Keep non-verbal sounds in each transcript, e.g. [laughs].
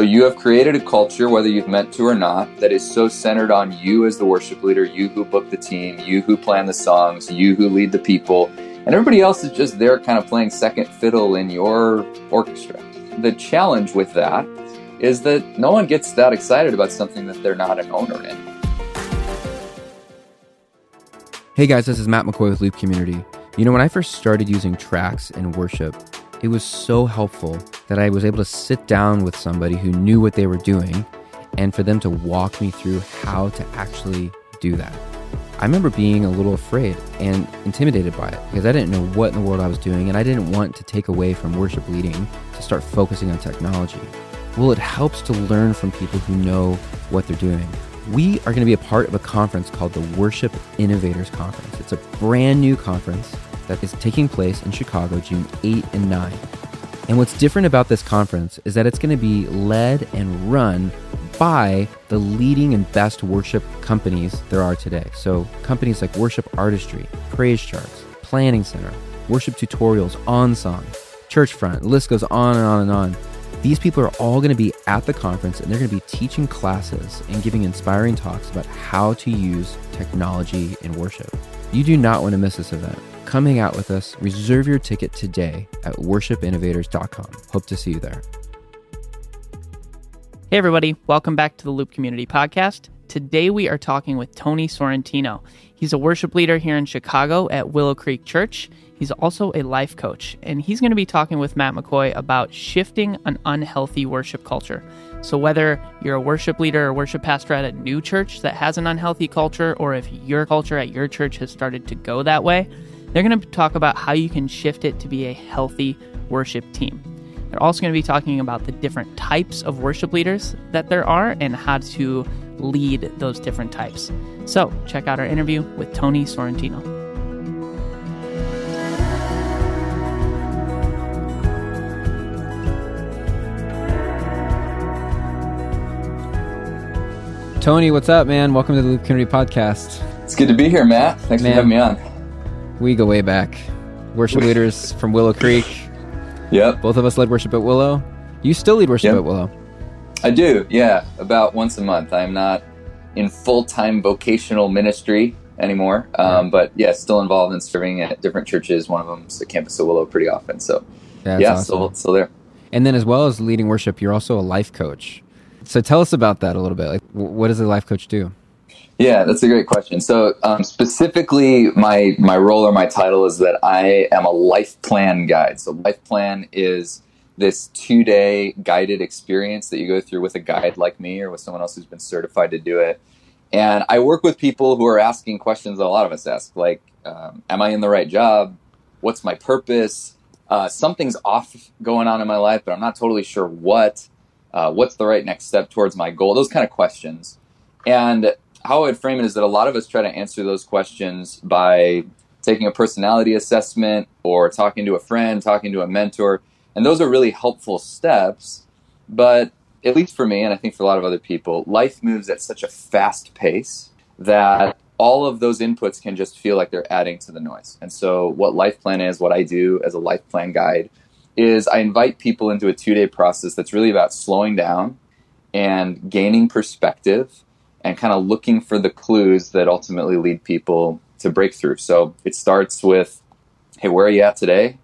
So you have created a culture, whether you've meant to or not, that is so centered on you as the worship leader, you who book the team, you who plan the songs, you who lead the people, and everybody else is just there kind of playing second fiddle in your orchestra. The challenge with that is that no one gets that excited about something that they're not an owner in. Hey guys, this is Matt McCoy with Loop Community. You know, when I first started using tracks in worship, it was so helpful that I was able to sit down with somebody who knew what they were doing and for them to walk me through how to actually do that. I remember being a little afraid and intimidated by it because I didn't know what in the world I was doing and I didn't want to take away from worship leading to start focusing on technology. Well, it helps to learn from people who know what they're doing. We are going to be a part of a conference called the Worship Innovators Conference. It's a brand new conference that is taking place in Chicago June 8 and 9. And what's different about this conference is that it's going to be led and run by the leading and best worship companies there are today. So, companies like Worship Artistry, Praise Charts, Planning Center, Worship Tutorials, OnSong, Churchfront, the list goes on and on and on. These people are all going to be at the conference and they're going to be teaching classes and giving inspiring talks about how to use technology in worship. You do not want to miss this event come hang out with us. Reserve your ticket today at worshipinnovators.com. Hope to see you there. Hey, everybody. Welcome back to the Loop Community Podcast. Today we are talking with Tony Sorrentino. He's a worship leader here in Chicago at Willow Creek Church. He's also a life coach, and he's going to be talking with Matt McCoy about shifting an unhealthy worship culture. So, whether you're a worship leader or worship pastor at a new church that has an unhealthy culture, or if your culture at your church has started to go that way, they're going to talk about how you can shift it to be a healthy worship team. They're also going to be talking about the different types of worship leaders that there are and how to lead those different types. So, check out our interview with Tony Sorrentino. Tony, what's up, man? Welcome to the Loop Community Podcast. It's good to be here, Matt. Thanks man, for having me on. We go way back. Worship [laughs] leaders from Willow Creek. Yep. Both of us led worship at Willow. You still lead worship yep. at Willow. I do, yeah, about once a month. I'm not in full time vocational ministry anymore, um, but yeah, still involved in serving at different churches. One of them is the campus of Willow pretty often. So yeah, awesome. still, still there. And then, as well as leading worship, you're also a life coach. So tell us about that a little bit. Like, what does a life coach do? Yeah, that's a great question. So um, specifically, my my role or my title is that I am a life plan guide. So life plan is this two day guided experience that you go through with a guide like me or with someone else who's been certified to do it. And I work with people who are asking questions that a lot of us ask, like, um, "Am I in the right job? What's my purpose? Uh, something's off going on in my life, but I'm not totally sure what. Uh, what's the right next step towards my goal? Those kind of questions." And how I would frame it is that a lot of us try to answer those questions by taking a personality assessment or talking to a friend, talking to a mentor. And those are really helpful steps. But at least for me, and I think for a lot of other people, life moves at such a fast pace that all of those inputs can just feel like they're adding to the noise. And so, what Life Plan is, what I do as a life plan guide, is I invite people into a two day process that's really about slowing down and gaining perspective and kind of looking for the clues that ultimately lead people to breakthrough. So it starts with, hey, where are you at today?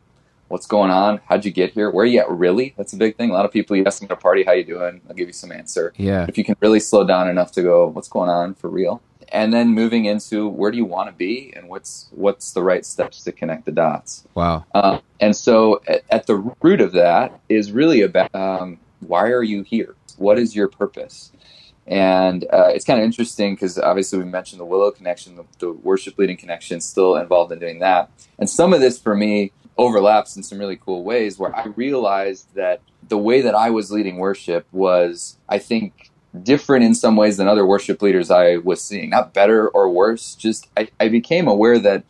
What's going on? How'd you get here? Where are you at really? That's a big thing. A lot of people you ask them at a party, how you doing? I'll give you some answer. Yeah. If you can really slow down enough to go, what's going on for real? And then moving into where do you want to be and what's what's the right steps to connect the dots. Wow. Uh, and so at, at, the root of that is really about um, why are you here? What is your purpose? And uh, it's kind of interesting because obviously we mentioned the Willow connection, the, the, worship leading connection, still involved in doing that. And some of this for me overlaps in some really cool ways where I realized that the way that I was leading worship was, I think, different in some ways than other worship leaders I was seeing. Not better or worse, just I, I became aware that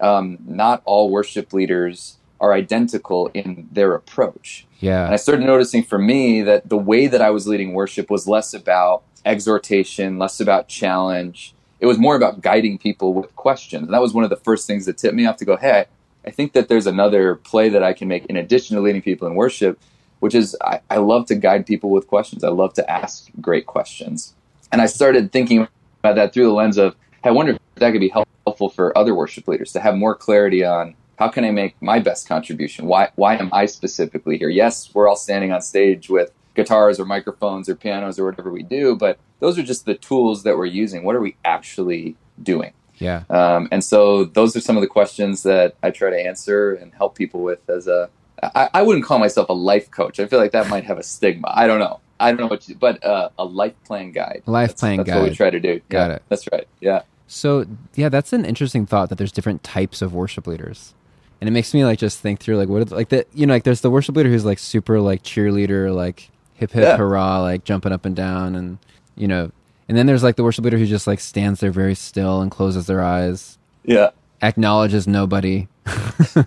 um, not all worship leaders are identical in their approach. Yeah. And I started noticing for me that the way that I was leading worship was less about exhortation, less about challenge. It was more about guiding people with questions. And that was one of the first things that tipped me off to go, hey, I think that there's another play that I can make in addition to leading people in worship which is I, I love to guide people with questions. I love to ask great questions. And I started thinking about that through the lens of, I wonder if that could be helpful for other worship leaders to have more clarity on how can I make my best contribution? Why why am I specifically here? Yes, we're all standing on stage with guitars or microphones or pianos or whatever we do, but those are just the tools that we're using. What are we actually doing? Yeah. Um, and so those are some of the questions that I try to answer and help people with as a. I, I wouldn't call myself a life coach. I feel like that might have a stigma. I don't know. I don't know what, you, but uh, a life plan guide. Life that's, plan that's guide. what we try to do. Got yeah, it. That's right. Yeah. So yeah, that's an interesting thought that there's different types of worship leaders, and it makes me like just think through like what are, like the you know like there's the worship leader who's like super like cheerleader like hip hip Yeah. hurrah like jumping up and down and you know and then there's like the worship leader who just like stands there very still and closes their eyes Yeah. acknowledges nobody [laughs] Totally.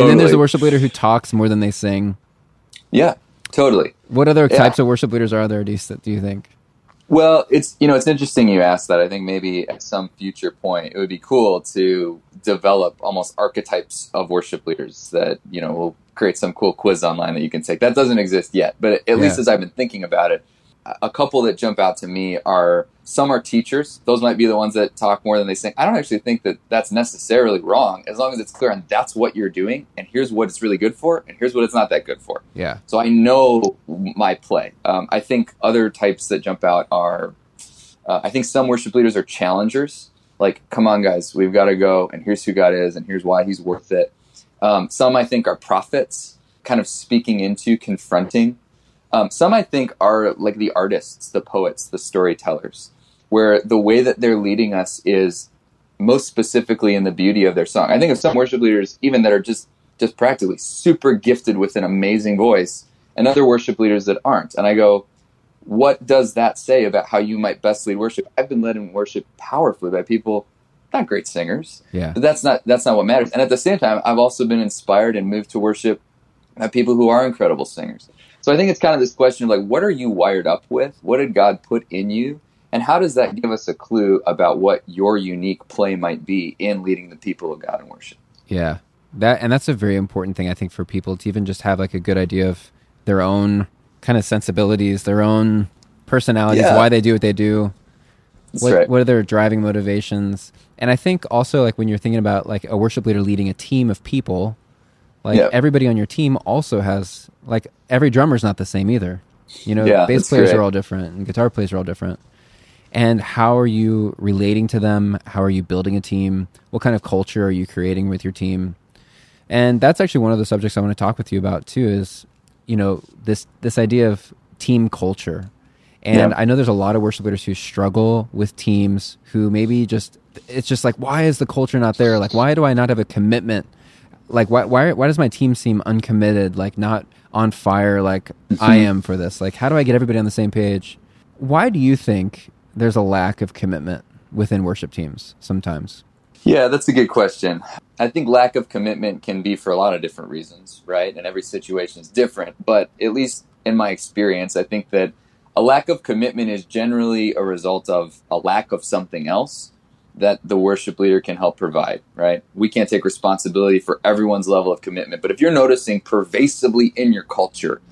and then there's the worship leader who talks more than they sing Yeah. Totally. what other Yeah. types of worship leaders are there do you, do you think Well, it's you know it's interesting you asked that. I think maybe at some future point it would be cool to develop almost archetypes of worship leaders that you know will create some cool quiz online that you can take. That doesn't exist yet, but at least as I've been thinking about it, a couple that jump out to me are some are teachers. Those might be the ones that talk more than they sing. I don't actually think that that's necessarily wrong as long as it's clear and that's what you're doing and here's what it's really good for and here's what it's not that good for. yeah So I know my play. Um, I think other types that jump out are, uh, I think some worship leaders are challengers. Like, come on, guys, we've got to go, and here's who God is, and here's why He's worth it. Um, some I think are prophets, kind of speaking into, confronting. Um, some I think are like the artists, the poets, the storytellers, where the way that they're leading us is most specifically in the beauty of their song. I think of some worship leaders, even that are just just practically super gifted with an amazing voice, and other worship leaders that aren't. And I go, what does that say about how you might best lead worship? I've been led in worship powerfully by people, not great singers, yeah but that's not that's not what matters. And at the same time, I've also been inspired and moved to worship by people who are incredible singers. So I think it's kind of this question of like, what are you wired up with? What did God put in you? And how does that give us a clue about what your unique play might be in leading the people of God in worship? Yeah. That and that's a very important thing I think for people to even just have like a good idea of their own kind of sensibilities, their own personalities, Yeah. why they do what they do, what right. what are their driving motivations. And I think also like when you're thinking about like a worship leader leading a team of people, like Yeah. everybody on your team also has like every drummer's not the same either. You know, Yeah, bass players are all different and guitar players are all different. And how are you relating to them? How are you building a team? What kind of culture are you creating with your team? And that's actually one of the subjects I want to talk with you about too is, you know, this this idea of team culture. And Yeah. I know there's a lot of worship leaders who struggle with teams who maybe just it's just like why is the culture not there? Like why do I not have a commitment? Like why why why does my team seem uncommitted, like not on fire like mm-hmm. I am for this? Like how do I get everybody on the same page? Why do you think there's a lack of commitment within worship teams sometimes? Yeah, that's a good question. I think lack of commitment can be for a lot of different reasons, right? And every situation is different. But at least in my experience, I think that a lack of commitment is generally a result of a lack of something else that the worship leader can help provide, right? We can't take responsibility for everyone's level of commitment. But if you're noticing pervasively in your culture,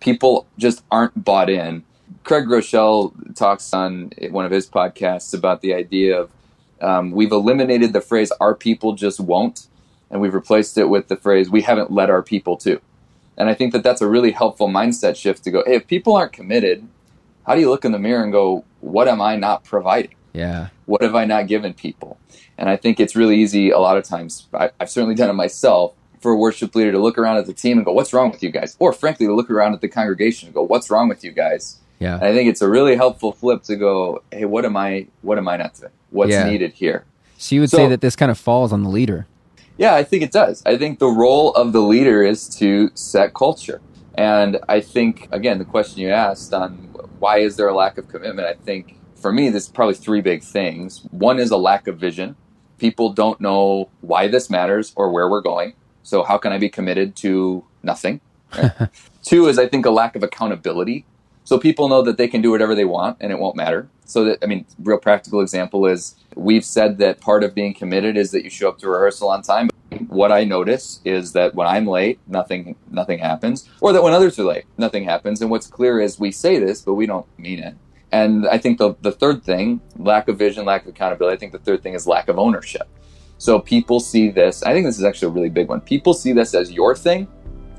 people just aren't bought in. Craig Groeschel talks on one of his podcasts about the idea of um, we've eliminated the phrase "our people just won't," and we've replaced it with the phrase "we haven't led our people to." And I think that that's a really helpful mindset shift to go. Hey, if people aren't committed, how do you look in the mirror and go, "What am I not providing? Yeah. What have I not given people?" And I think it's really easy. A lot of times, I, I've certainly done it myself. For a worship leader to look around at the team and go, "What's wrong with you guys?" Or frankly, to look around at the congregation and go, "What's wrong with you guys?" Yeah. And I think it's a really helpful flip to go, "Hey, what am I? What am I not doing? What's Yeah. needed here?" So you would So- say that this kind of falls on the leader. Yeah, I think it does. I think the role of the leader is to set culture. And I think, again, the question you asked on why is there a lack of commitment, I think for me, there's probably three big things. One is a lack of vision. People don't know why this matters or where we're going. So, how can I be committed to nothing? Right? [laughs] Two is, I think, a lack of accountability. So people know that they can do whatever they want and it won't matter. So that, I mean, real practical example is we've said that part of being committed is that you show up to rehearsal on time. What I notice is that when I'm late, nothing, nothing happens, or that when others are late, nothing happens. And what's clear is we say this, but we don't mean it. And I think the, the third thing, lack of vision, lack of accountability, I think the third thing is lack of ownership. So people see this, I think this is actually a really big one. People see this as your thing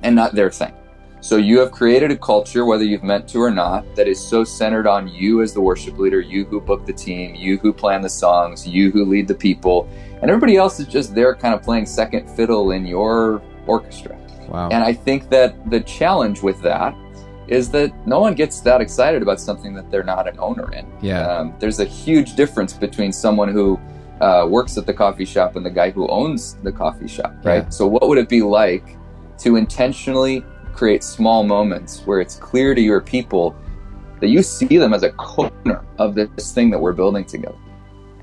and not their thing. So you have created a culture, whether you've meant to or not, that is so centered on you as the worship leader, you who book the team, you who plan the songs, you who lead the people, and everybody else is just there kind of playing second fiddle in your orchestra. Wow. And I think that the challenge with that is that no one gets that excited about something that they're not an owner in. Yeah. Um, there's a huge difference between someone who uh, works at the coffee shop and the guy who owns the coffee shop, right? Yeah. So, what would it be like to intentionally create small moments where it's clear to your people that you see them as a co-owner of this thing that we're building together?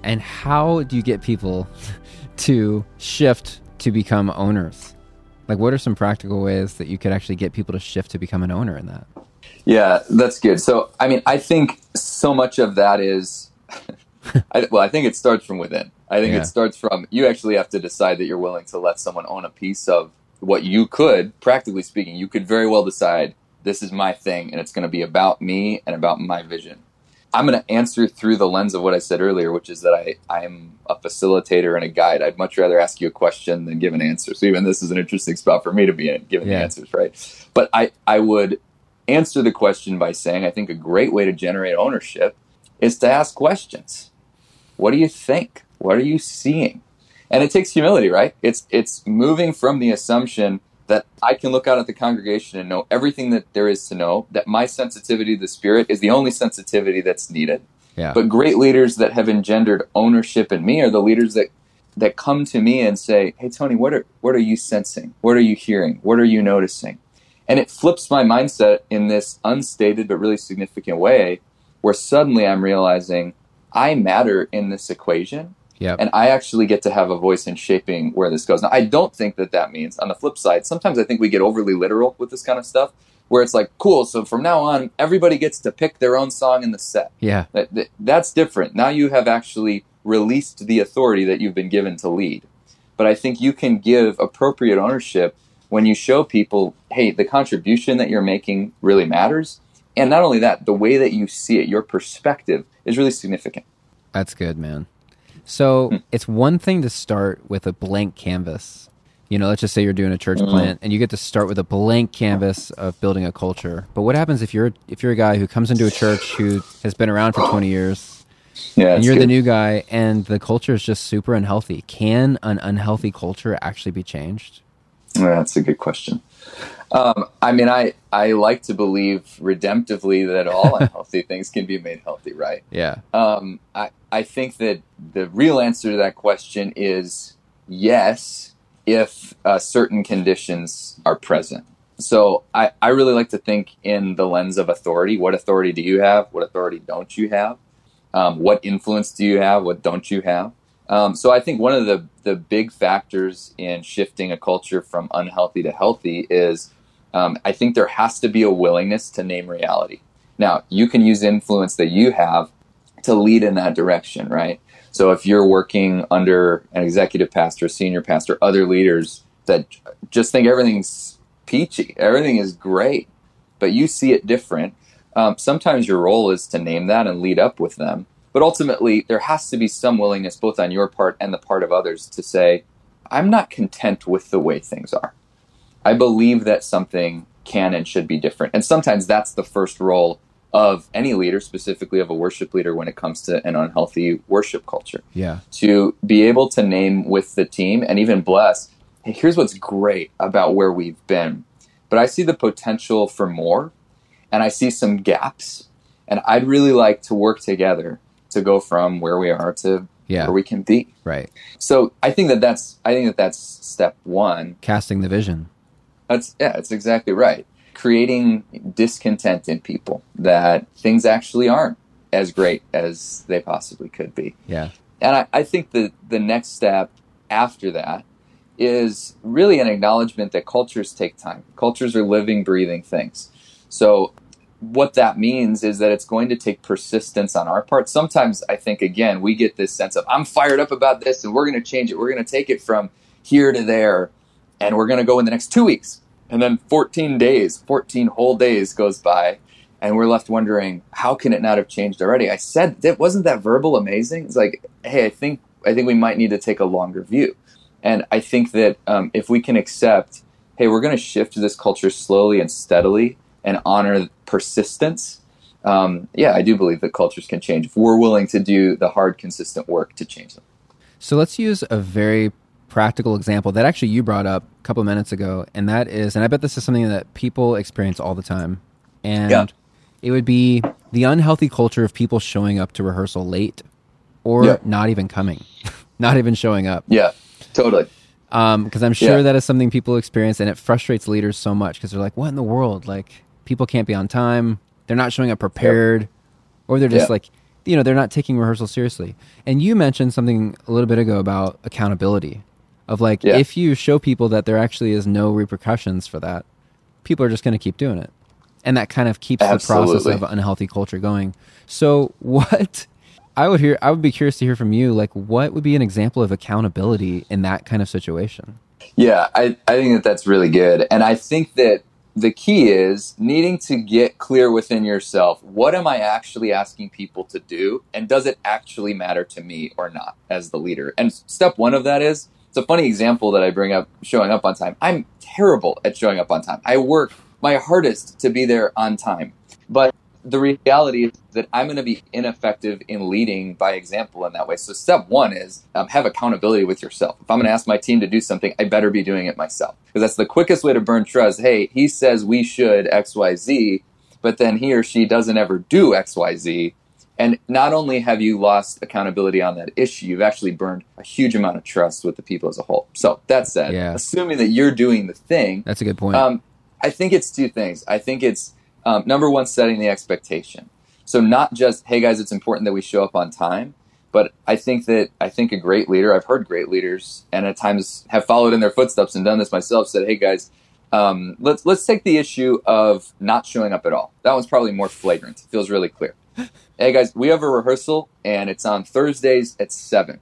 And how do you get people [laughs] to shift to become owners? Like, what are some practical ways that you could actually get people to shift to become an owner in that? Yeah, that's good. So, I mean, I think so much of that is, [laughs] I, well, I think it starts from within. I think Yeah. it starts from you actually have to decide that you're willing to let someone own a piece of what you could, practically speaking, you could very well decide this is my thing and it's going to be about me and about my vision. I'm going to answer through the lens of what I said earlier, which is that I, I'm a facilitator and a guide. I'd much rather ask you a question than give an answer. So even this is an interesting spot for me to be in, giving Yeah. the answers, right? But I, I would answer the question by saying I think a great way to generate ownership is to ask questions. What do you think? What are you seeing? And it takes humility, right? It's it's moving from the assumption that I can look out at the congregation and know everything that there is to know, that my sensitivity to the spirit is the only sensitivity that's needed. Yeah. But great leaders that have engendered ownership in me are the leaders that that come to me and say, "Hey Tony, what are what are you sensing? What are you hearing? What are you noticing?" And it flips my mindset in this unstated but really significant way where suddenly I'm realizing I matter in this equation Yep. and I actually get to have a voice in shaping where this goes. Now, I don't think that that means, on the flip side, sometimes I think we get overly literal with this kind of stuff, where it's like, cool, so from now on, everybody gets to pick their own song in the set. yeah. That, that, that's different. Now you have actually released the authority that you've been given to lead. But I think you can give appropriate ownership when you show people, hey, the contribution that you're making really matters. And not only that, the way that you see it, your perspective is really significant. That's good, man. So Hmm. it's one thing to start with a blank canvas. You know, let's just say you're doing a church Mm. plant and you get to start with a blank canvas of building a culture. But what happens if you're if you're a guy who comes into a church who has been around for 20 years Yeah, and you're the new guy and the culture is just super unhealthy? Can an unhealthy culture actually be changed? That's a good question. Um, I mean, I, I like to believe redemptively that all [laughs] unhealthy things can be made healthy, right? Yeah. Um, I, I think that the real answer to that question is yes, if uh, certain conditions are present. So I, I really like to think in the lens of authority. What authority do you have? What authority don't you have? Um, what influence do you have? What don't you have? Um, so I think one of the, the big factors in shifting a culture from unhealthy to healthy is um, I think there has to be a willingness to name reality. Now, you can use influence that you have to lead in that direction, right? So if you're working under an executive pastor, senior pastor, other leaders that just think everything's peachy, everything is great, but you see it different, um, sometimes your role is to name that and lead up with them. But ultimately, there has to be some willingness, both on your part and the part of others, to say, I'm not content with the way things are. I believe that something can and should be different. And sometimes that's the first role of any leader, specifically of a worship leader, when it comes to an unhealthy worship culture. Yeah. To be able to name with the team and even bless, hey, here's what's great about where we've been. But I see the potential for more, and I see some gaps. And I'd really like to work together to go from where we are to Yeah. where we can be. Right. So I think that that's I think that that's step one. Casting the vision. That's yeah, that's exactly right. Creating discontent in people that things actually aren't as great as they possibly could be. Yeah. And I, I think that the next step after that is really an acknowledgement that cultures take time. Cultures are living, breathing things. So what that means is that it's going to take persistence on our part. Sometimes I think, again, we get this sense of, I'm fired up about this and we're going to change it. We're going to take it from here to there and we're going to go in the next two weeks. And then 14 days, 14 whole days goes by and we're left wondering, how can it not have changed already? I said, that wasn't that verbal amazing? It's like, hey, I think, I think we might need to take a longer view. And I think that um, if we can accept, hey, we're going to shift this culture slowly and steadily and honor persistence, um, yeah, I do believe that cultures can change if we're willing to do the hard, consistent work to change them. So let's use a very practical example that actually you brought up a couple of minutes ago, and that is, and I bet this is something that people experience all the time, and yeah. it would be the unhealthy culture of people showing up to rehearsal late or yeah. not even coming, [laughs] not even showing up. Yeah, totally because um, I'm sure yeah. that is something people experience, and it frustrates leaders so much because they're like, "What in the world? Like, people can't be on time. They're not showing up prepared, yep. or they're just yep. like, you know, they're not taking rehearsal seriously." And you mentioned something a little bit ago about accountability, of like, yeah. if you show people that there actually is no repercussions for that, people are just going to keep doing it, and that kind of keeps Absolutely. the process of unhealthy culture going. So, [laughs] what I would hear. I would be curious to hear from you. Like, what would be an example of accountability in that kind of situation? Yeah, I, I think that that's really good, and I think that the key is needing to get clear within yourself. What am I actually asking people to do, and does it actually matter to me or not as the leader? And step one of that is it's a funny example that I bring up showing up on time. I'm terrible at showing up on time. I work my hardest to be there on time, but the reality is that I'm going to be ineffective in leading by example in that way. So, step one is um, have accountability with yourself. If I'm going to ask my team to do something, I better be doing it myself. Because that's the quickest way to burn trust. Hey, he says we should XYZ, but then he or she doesn't ever do XYZ. And not only have you lost accountability on that issue, you've actually burned a huge amount of trust with the people as a whole. So, that said, yeah. assuming that you're doing the thing. That's a good point. Um, I think it's two things. I think it's um, number one, setting the expectation. So not just, hey guys, it's important that we show up on time, but I think that I think a great leader, I've heard great leaders, and at times have followed in their footsteps and done this myself. Said, hey guys, um, let's let's take the issue of not showing up at all. That one's probably more flagrant. It feels really clear. [laughs] hey guys, we have a rehearsal and it's on Thursdays at seven.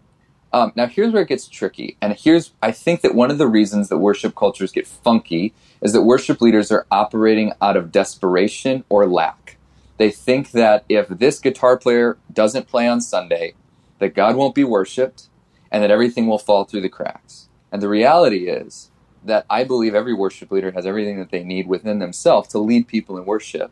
Um, now here's where it gets tricky, and here's I think that one of the reasons that worship cultures get funky is that worship leaders are operating out of desperation or lack. They think that if this guitar player doesn't play on Sunday, that God won't be worshiped and that everything will fall through the cracks. And the reality is that I believe every worship leader has everything that they need within themselves to lead people in worship.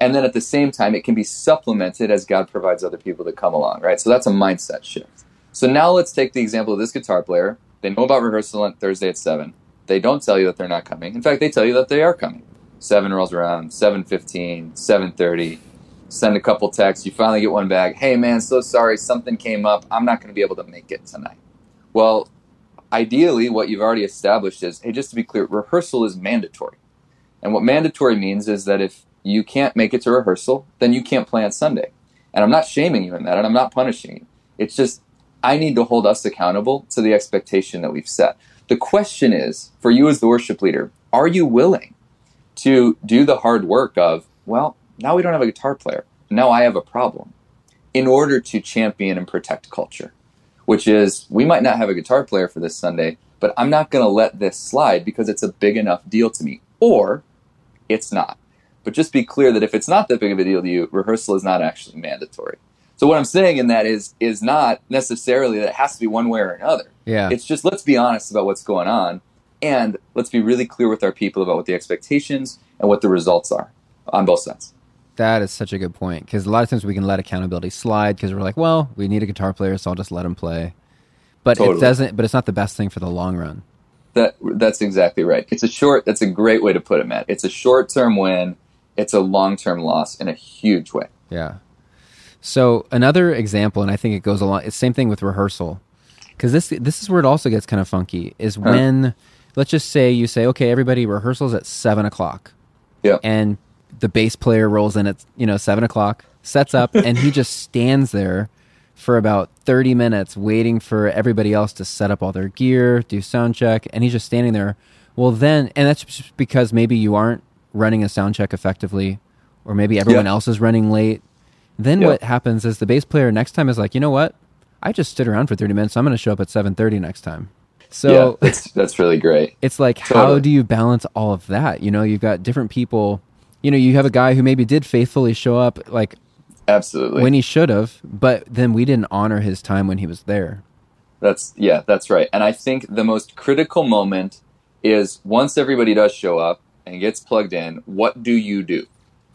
And then at the same time, it can be supplemented as God provides other people to come along, right? So that's a mindset shift. So now let's take the example of this guitar player. They know about rehearsal on Thursday at 7. They don't tell you that they're not coming. In fact, they tell you that they are coming. Seven rolls around, seven fifteen, seven thirty. Send a couple texts. You finally get one back. Hey man, so sorry, something came up. I'm not going to be able to make it tonight. Well, ideally, what you've already established is, hey, just to be clear, rehearsal is mandatory. And what mandatory means is that if you can't make it to rehearsal, then you can't play on Sunday. And I'm not shaming you in that, and I'm not punishing you. It's just I need to hold us accountable to the expectation that we've set. The question is for you as the worship leader, are you willing to do the hard work of, well, now we don't have a guitar player. Now I have a problem in order to champion and protect culture, which is we might not have a guitar player for this Sunday, but I'm not going to let this slide because it's a big enough deal to me. Or it's not. But just be clear that if it's not that big of a deal to you, rehearsal is not actually mandatory. So what I'm saying in that is is not necessarily that it has to be one way or another. Yeah. It's just let's be honest about what's going on and let's be really clear with our people about what the expectations and what the results are on both sides. That is such a good point because a lot of times we can let accountability slide because we're like, well, we need a guitar player, so I'll just let him play. But totally. it doesn't. But it's not the best thing for the long run. That that's exactly right. It's a short. That's a great way to put it, Matt. It's a short term win. It's a long term loss in a huge way. Yeah. So another example, and I think it goes along. It's same thing with rehearsal, because this this is where it also gets kind of funky. Is huh. when let's just say you say, okay, everybody rehearsals at seven o'clock. Yeah. And the bass player rolls in at you know seven o'clock, sets up, [laughs] and he just stands there for about 30 minutes waiting for everybody else to set up all their gear, do sound check, and he's just standing there. Well, then, and that's because maybe you aren't running a sound check effectively, or maybe everyone Yeah. else is running late. Then Yeah. what happens is the bass player next time is like, you know what? I just stood around for 30 minutes. So I'm going to show up at 7:30 next time. So yeah, [laughs] that's that's really great. it's like how do you balance all of that you know you've got different people you know you have a guy who maybe did faithfully show up like Absolutely. when he should have but then we didn't honor his time when he was there That's yeah, that's right. And I think the most critical moment is once everybody does show up and gets plugged in, what do you do?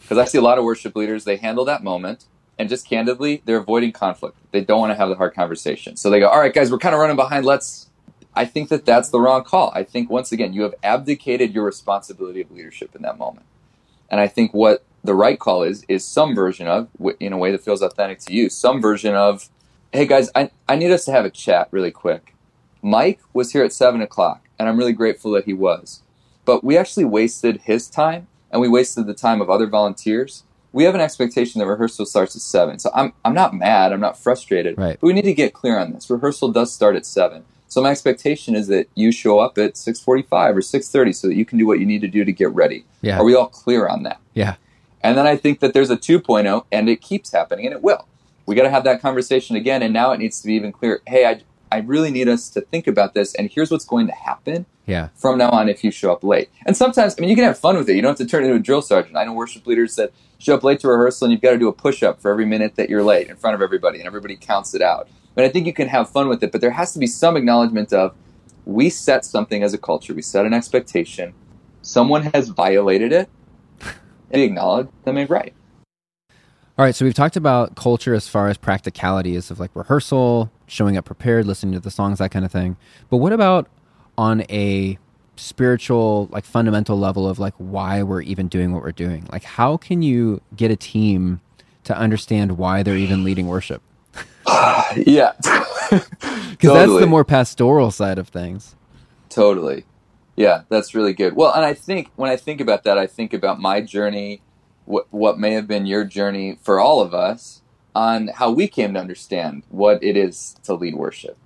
Because I see a lot of worship leaders, they handle that moment and just candidly, they're avoiding conflict. They don't want to have the hard conversation. So they go, "All right, guys, we're kind of running behind. Let's I think that that's the wrong call. I think once again, you have abdicated your responsibility of leadership in that moment. And I think what the right call is is some version of, in a way that feels authentic to you, some version of, hey guys, I, I need us to have a chat really quick. Mike was here at seven o'clock, and I'm really grateful that he was. But we actually wasted his time, and we wasted the time of other volunteers. We have an expectation that rehearsal starts at seven. So I'm I'm not mad, I'm not frustrated. Right. But we need to get clear on this. Rehearsal does start at seven. So my expectation is that you show up at six forty five or six thirty so that you can do what you need to do to get ready. yeah Are we all clear on that? yeah And then I think that there's a 2.0 and it keeps happening and it will. We got to have that conversation again and now it needs to be even clearer. Hey, I, I really need us to think about this and here's what's going to happen yeah from now on if you show up late. And sometimes, I mean, you can have fun with it. You don't have to turn into a drill sergeant. I know worship leaders that show up late to rehearsal and you've got to do a push up for every minute that you're late in front of everybody and everybody counts it out. But I think you can have fun with it, but there has to be some acknowledgement of we set something as a culture, we set an expectation, someone has violated it, and acknowledge and make right. all right so we've talked about culture as far as practicalities of like rehearsal showing up prepared listening to the songs that kind of thing but what about on a spiritual like fundamental level of like why we're even doing what we're doing like how can you get a team to understand why they're even leading worship [sighs] yeah. [laughs] because that's the more pastoral side of things Totally. Yeah, that's really good. Well, and I think when I think about that, I think about my journey, what, what may have been your journey for all of us on how we came to understand what it is to lead worship.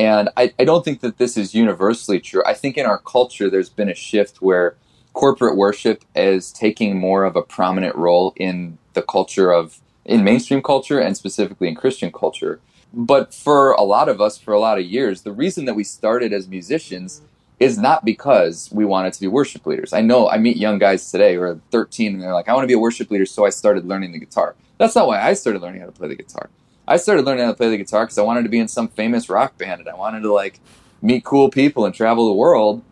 And I, I don't think that this is universally true. I think in our culture, there's been a shift where corporate worship is taking more of a prominent role in the culture of, in mainstream culture and specifically in Christian culture. But for a lot of us, for a lot of years, the reason that we started as musicians is not because we wanted to be worship leaders. I know I meet young guys today who are 13 and they're like, I want to be a worship leader, so I started learning the guitar. That's not why I started learning how to play the guitar. I started learning how to play the guitar because I wanted to be in some famous rock band and I wanted to like meet cool people and travel the world.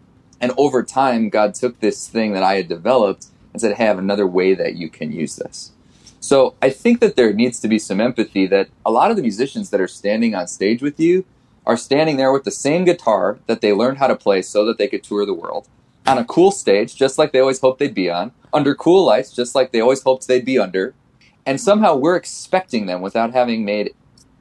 And over time, God took this thing that I had developed and said, Hey, I have another way that you can use this. So I think that there needs to be some empathy that a lot of the musicians that are standing on stage with you are standing there with the same guitar that they learned how to play so that they could tour the world on a cool stage, just like they always hoped they'd be on, under cool lights, just like they always hoped they'd be under. And somehow we're expecting them without having made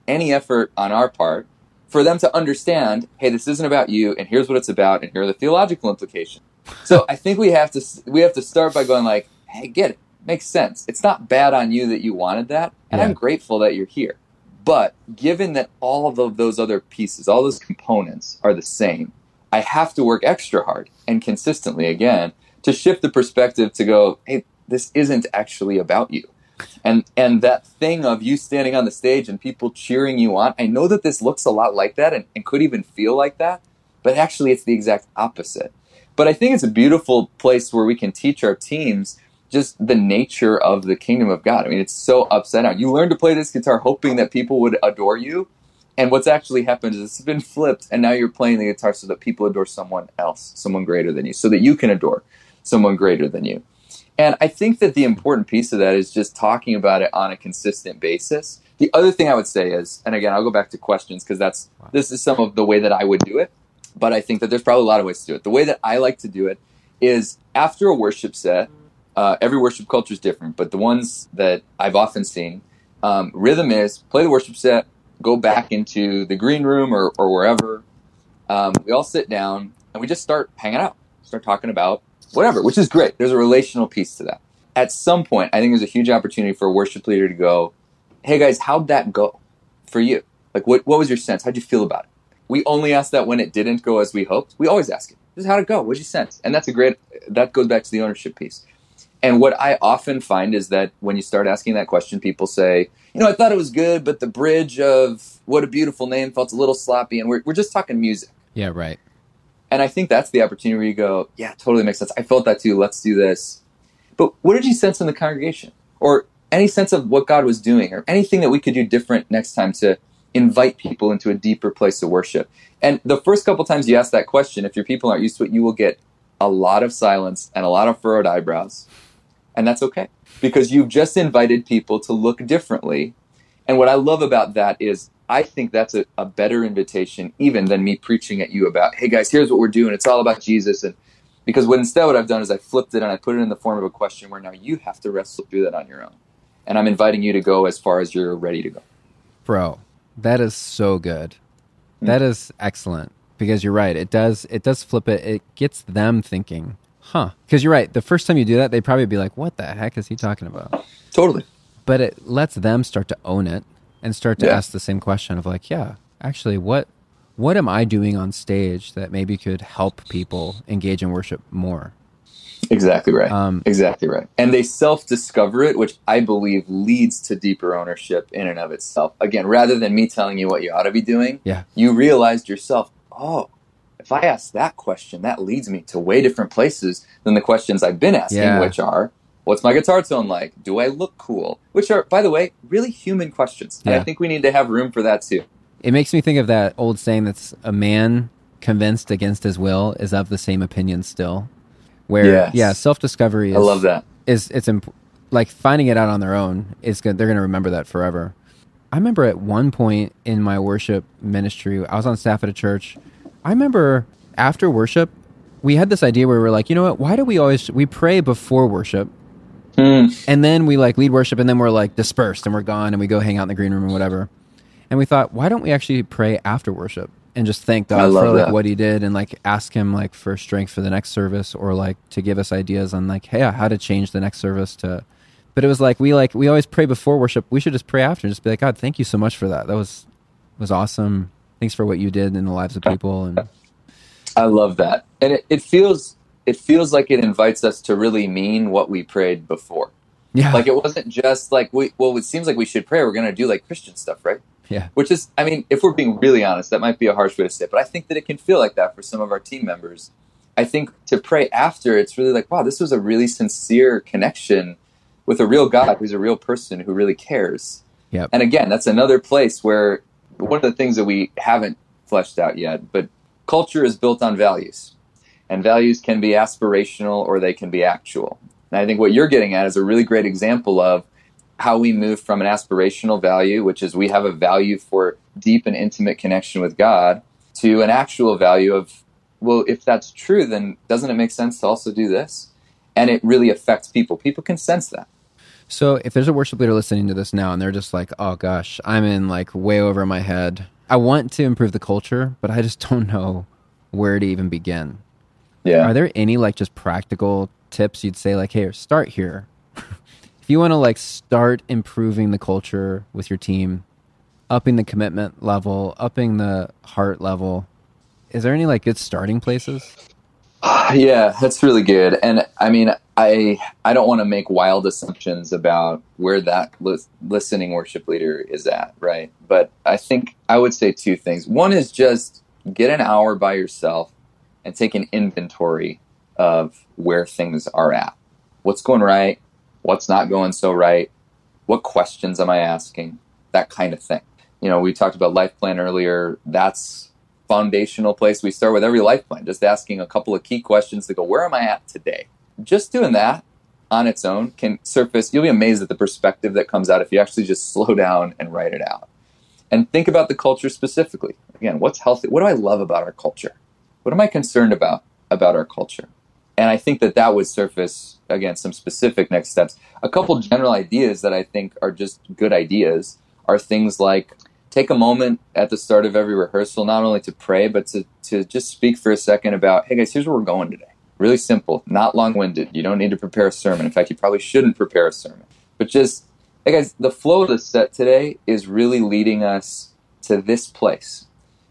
any effort on our part for them to understand, hey, this isn't about you, and here's what it's about, and here are the theological implications. So I think we have to we have to start by going like, hey, get it, makes sense. It's not bad on you that you wanted that, and Yeah. I'm grateful that you're here. But given that all of those other pieces, all those components are the same, I have to work extra hard and consistently again to shift the perspective to go, hey, this isn't actually about you. And and that thing of you standing on the stage and people cheering you on, I know that this looks a lot like that and, and could even feel like that, but actually it's the exact opposite. But I think it's a beautiful place where we can teach our teams just the nature of the kingdom of God. I mean, it's so upside down. You learn to play this guitar hoping that people would adore you. And what's actually happened is it's been flipped, and now you're playing the guitar so that people adore someone else, someone greater than you, so that you can adore someone greater than you. And I think that the important piece of that is just talking about it on a consistent basis. The other thing I would say is, and again, I'll go back to questions because that's this is some of the way that I would do it, but I think that there's probably a lot of ways to do it. The way that I like to do it is after a worship set, uh, every worship culture is different, but the ones that I've often seen, um, rhythm is play the worship set, go back into the green room or, or wherever. Um, we all sit down and we just start hanging out, start talking about whatever, which is great. There's a relational piece to that. At some point, I think there's a huge opportunity for a worship leader to go, hey guys, how'd that go for you? Like, what, what was your sense? How'd you feel about it? We only ask that when it didn't go as we hoped. We always ask it. Just how'd it go? What'd you sense? And that's a great, that goes back to the ownership piece. And what I often find is that when you start asking that question, people say, you know, I thought it was good, but the bridge of what a beautiful name felt a little sloppy. And we're, we're just talking music. Yeah, right. And I think that's the opportunity where you go, yeah, totally makes sense. I felt that too. Let's do this. But what did you sense in the congregation? Or any sense of what God was doing or anything that we could do different next time to invite people into a deeper place of worship? And the first couple times you ask that question, if your people aren't used to it, you will get a lot of silence and a lot of furrowed eyebrows. And that's okay because you've just invited people to look differently. And what I love about that is I think that's a, a better invitation even than me preaching at you about, hey guys, here's what we're doing. It's all about Jesus. And because what instead what I've done is I flipped it and I put it in the form of a question where now you have to wrestle through that on your own. And I'm inviting you to go as far as you're ready to go. Bro, that is so good. Hmm. That is excellent because you're right. It does it does flip it. It gets them thinking, huh? Because you're right. The first time you do that, they'd probably be like, "What the heck is he talking about?" Totally. But it lets them start to own it and start to Yeah. ask the same question of like, "Yeah, actually, what what am I doing on stage that maybe could help people engage in worship more?" Exactly right. Um, exactly right. And they self discover it, which I believe leads to deeper ownership in and of itself. Again, rather than me telling you what you ought to be doing, Yeah. you realized yourself, oh, if I ask that question, that leads me to way different places than the questions I've been asking, Yeah. which are, what's my guitar tone like? Do I look cool? Which are, by the way, really human questions. And Yeah. I think we need to have room for that too. It makes me think of that old saying that's a man convinced against his will is of the same opinion still. Where Yes. yeah, self-discovery is I love that. is it's imp- like finding it out on their own is good they're going to remember that forever i remember at one point in my worship ministry i was on staff at a church i remember after worship we had this idea where we were like you know what why do we always we pray before worship Hmm. and then we like lead worship and then we're like dispersed and we're gone and we go hang out in the green room or whatever and we thought why don't we actually pray after worship and just thank god for like that. what he did and like ask him like for strength for the next service or like to give us ideas on like hey how to change the next service to but it was like we like we always pray before worship we should just pray after and just be like god thank you so much for that that was was awesome thanks for what you did in the lives of people and [laughs] I love that. And it, it feels it feels like it invites us to really mean what we prayed before. yeah Like it wasn't just like we well, it seems like we should pray. We're gonna do like Christian stuff, right? yeah Which is I mean, if we're being really honest, that might be a harsh way to say it, but I think that it can feel like that for some of our team members. I think to pray after, it's really like, wow, this was a really sincere connection with a real God who's a real person who really cares. Yep. And again, that's another place where one of the things that we haven't fleshed out yet, but culture is built on values. And values can be aspirational or they can be actual. And I think what you're getting at is a really great example of how we move from an aspirational value, which is we have a value for deep and intimate connection with God, to an actual value of, well, if that's true, then doesn't it make sense to also do this? And it really affects people. People can sense that. So if there's a worship leader listening to this now and they're just like, oh gosh, I'm in like way over my head. I want to improve the culture, but I just don't know where to even begin. Yeah. Are there any like just practical tips you'd say like, hey, start here? [laughs] if you want to like start improving the culture with your team, upping the commitment level, upping the heart level, is there any like good starting places? [sighs] Yeah, that's really good. And I mean, I I don't want to make wild assumptions about where that lis- listening worship leader is at, right? But I think I would say two things. One is just get an hour by yourself and take an inventory of where things are at. What's going right? What's not going so right? What questions am I asking? That kind of thing. You know, we talked about life plan earlier. That's foundational place we start with every life plan just asking a couple of key questions to go where am i at today just doing that on its own can surface you'll be amazed at the perspective that comes out if you actually just [laughs] slow down and write it out and think about the culture specifically again what's healthy what do i love about our culture what am i concerned about about our culture and i think that that would surface again some specific next steps a couple general ideas that i think are just good ideas are things like take a moment at the start of every rehearsal, not only to pray, but to, to just speak for a second about, hey guys, here's where we're going today. Really simple, not long winded. You don't need to prepare a sermon. In fact, you probably shouldn't prepare a sermon. But just, hey guys, the flow of the set today is really leading us to this place.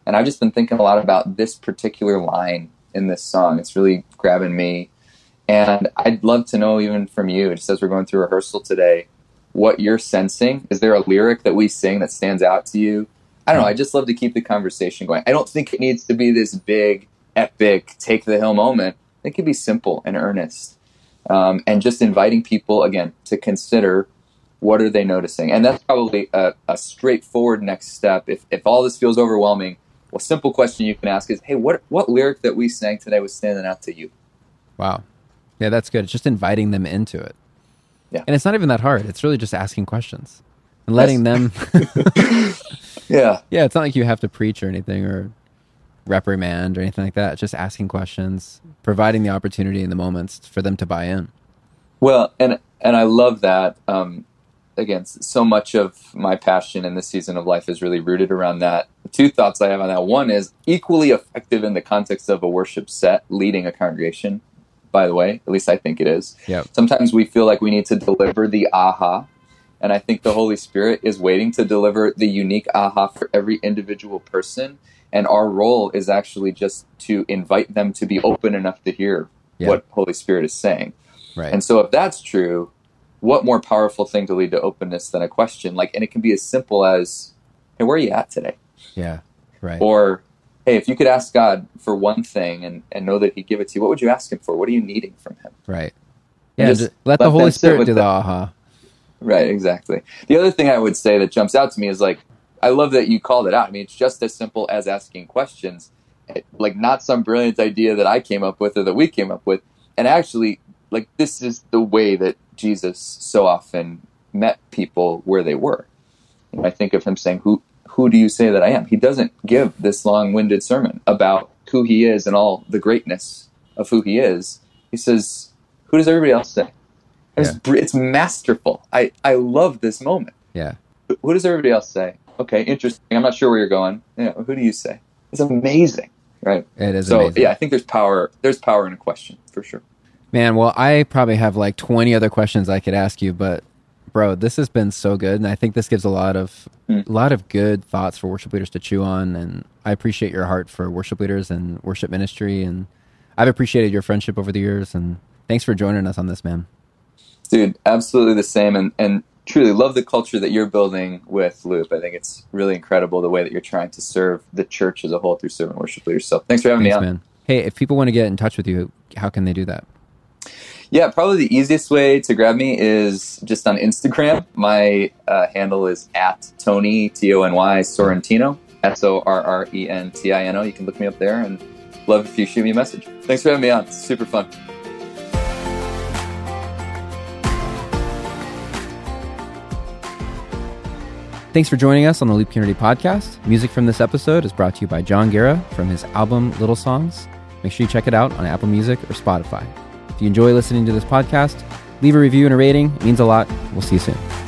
And I've just been thinking a lot about this particular line in this song. It's really grabbing me. And I'd love to know, even from you, just as we're going through rehearsal today, what you're sensing. Is there a lyric that we sing that stands out to you? I don't know. I just love to keep the conversation going. I don't think it needs to be this big, epic, take the hill moment. It could be simple and earnest. Um, and just inviting people, again, to consider what are they noticing. And that's probably a, a straightforward next step. If, if all this feels overwhelming, well, simple question you can ask is, hey, what, what lyric that we sang today was standing out to you? Wow. Yeah, that's good. It's just inviting them into it. Yeah. And it's not even that hard. It's really just asking questions and letting them. [laughs] yeah. Yeah, it's not like you have to preach or anything or reprimand or anything like that. It's just asking questions, providing the opportunity in the moments for them to buy in. Well, and and I love that. Um, again, so much of my passion in this season of life is really rooted around that. Two thoughts I have on that. One is equally effective in the context of a worship set, leading a congregation. By the way, at least I think it is. Yep. Sometimes we feel like we need to deliver the aha, and I think the Holy Spirit is waiting to deliver the unique aha for every individual person. And our role is actually just to invite them to be open enough to hear Yeah. what Holy Spirit is saying. Right. And so, if that's true, what more powerful thing to lead to openness than a question? Like, and it can be as simple as, "Hey, where are you at today?" yeah. Right. Or, "Hey, if you could ask God for one thing and, and know that He'd give it to you, what would you ask Him for? What are you needing from Him?" right. And Yeah. just just let, let the Holy Spirit do the aha. Right, exactly. The other thing I would say that jumps out to me is like, I love that you called it out. I mean, it's just as simple as asking questions, like not some brilliant idea that I came up with or that we came up with. And actually, like this is the way that Jesus so often met people where they were. You know, I think of him saying, "Who who do you say that I am?" He doesn't give this long-winded sermon about who he is and all the greatness of who he is. He says, "Who does everybody else say?" It's, Yeah. br- it's masterful. I, I love this moment. Yeah. Who- Who does everybody else say? Okay, interesting. I'm not sure where you're going. Yeah, who do you say? It's amazing, right? It is so amazing. yeah, I think there's power. There's power in a question for sure. Man, well, I probably have like 20 other questions I could ask you, but bro, this has been so good and I think this gives a lot of Hmm. a lot of good thoughts for worship leaders to chew on and I appreciate your heart for worship leaders and worship ministry and I've appreciated your friendship over the years and thanks for joining us on this, man. Dude, absolutely the same, and and truly love the culture that you're building with Loop. I think it's really incredible the way that you're trying to serve the church as a whole through servant worship leaders. So thanks for having Thanks, me on. man. Hey, if people want to get in touch with you, how can they do that? Yeah, probably the easiest way to grab me is just on Instagram. My uh, handle is at Tony T O N Y Sorrentino S O R R E N T I N O. You can look me up there, and love if you shoot me a message. Thanks for having me on. It's super fun. Thanks for joining us on the Loop Community Podcast. Music from this episode is brought to you by John Guerra from his album Little Songs. Make sure you check it out on Apple Music or Spotify. If you enjoy listening to this podcast, leave a review and a rating. It means a lot. We'll see you soon.